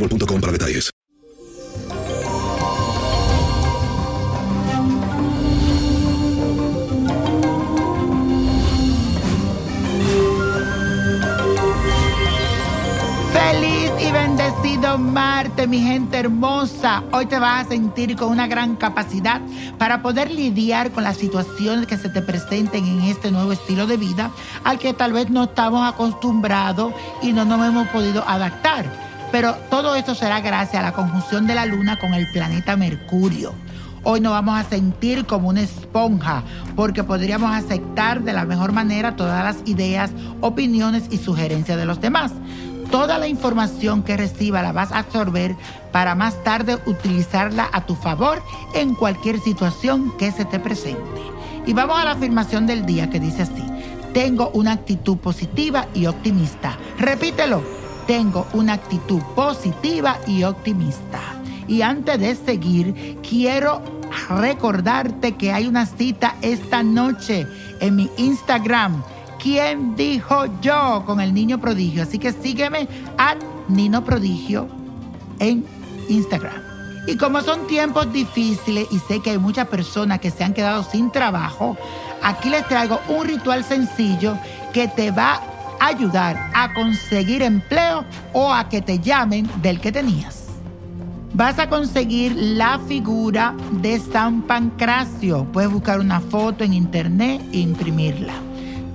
boostmobile.com para detalles. Feliz y bendecido Marte, mi gente hermosa. Hoy te vas a sentir con una gran capacidad para poder lidiar con las situaciones que se te presenten en este nuevo estilo de vida al que tal vez no estamos acostumbrados y no nos hemos podido adaptar. Pero todo esto será gracias a la conjunción de la Luna con el planeta Mercurio. Hoy nos vamos a sentir como una esponja porque podríamos aceptar de la mejor manera todas las ideas, opiniones y sugerencias de los demás. Toda la información que reciba la vas a absorber para más tarde utilizarla a tu favor en cualquier situación que se te presente. Y vamos a la afirmación del día que dice así, tengo una actitud positiva y optimista. Repítelo, tengo una actitud positiva y optimista. Y antes de seguir, quiero recordarte que hay una cita esta noche en mi Instagram. ¿Quién dijo yo con el niño prodigio? Así que sígueme a Nino Prodigio en Instagram. Y como son tiempos difíciles y sé que hay muchas personas que se han quedado sin trabajo, aquí les traigo un ritual sencillo que te va ayudar a conseguir empleo o a que te llamen del que tenías. Vas a conseguir la figura de San Pancracio. Puedes buscar una foto en internet e imprimirla.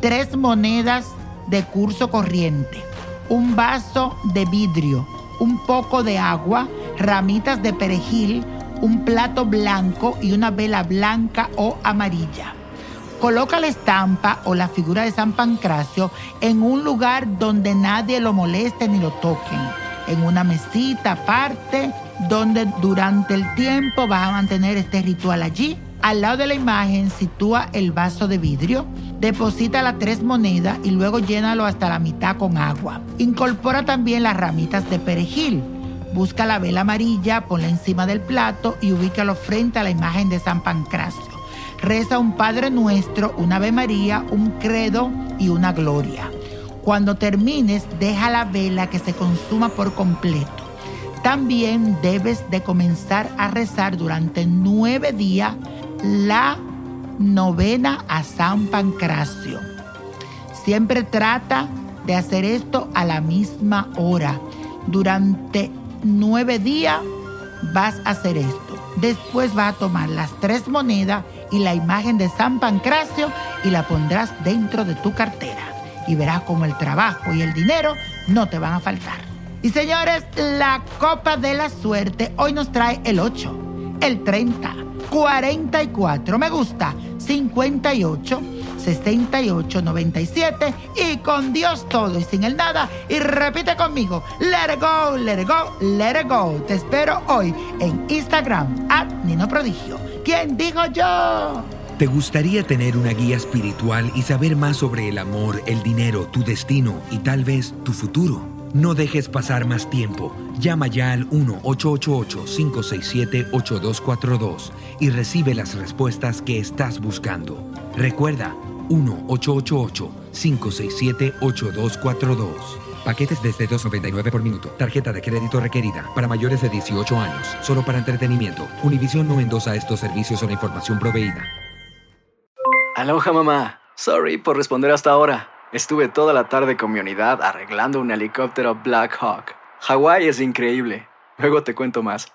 Tres monedas de curso corriente. Un vaso de vidrio. Un poco de agua. Ramitas de perejil. Un plato blanco y una vela blanca o amarilla. Coloca la estampa o la figura de San Pancracio en un lugar donde nadie lo moleste ni lo toquen. En una mesita aparte donde durante el tiempo vas a mantener este ritual allí. Al lado de la imagen sitúa el vaso de vidrio, deposita las tres monedas y luego llénalo hasta la mitad con agua. Incorpora también las ramitas de perejil. Busca la vela amarilla, ponla encima del plato y ubícalo frente a la imagen de San Pancracio. Reza un Padre Nuestro, una Ave María, un credo y una gloria. Cuando termines, deja la vela que se consuma por completo. También debes de comenzar a rezar durante nueve días la novena a San Pancracio. Siempre trata de hacer esto a la misma hora. Durante nueve días vas a hacer esto. Después vas a tomar las tres monedas y la imagen de San Pancracio y la pondrás dentro de tu cartera. Y verás como el trabajo y el dinero no te van a faltar. Y señores, la copa de la suerte hoy nos trae el 8, el 30, 44, me gusta, 58. 68 97 y con Dios todo y sin el nada. Y repite conmigo: Let it go, let it go, let it go. Te espero hoy en Instagram, at Nino Prodigio. ¿Quién dijo yo? ¿Te gustaría tener una guía espiritual y saber más sobre el amor, el dinero, tu destino y tal vez tu futuro? No dejes pasar más tiempo. Llama ya al 1-888-567-8242 y recibe las respuestas que estás buscando. Recuerda, 1-888-567-8242. Paquetes desde 2.99 por minuto. Tarjeta de crédito requerida para mayores de 18 años. Solo para entretenimiento. Univision no endosa estos servicios o la información proveída. Aloha mamá. Sorry por responder hasta ahora. Estuve toda la tarde con mi unidad arreglando un helicóptero Black Hawk. Hawái es increíble. Luego te cuento más.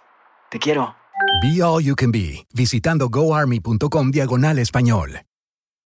Te quiero. Be All You Can Be, visitando goarmy.com diagonal español.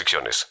restricciones.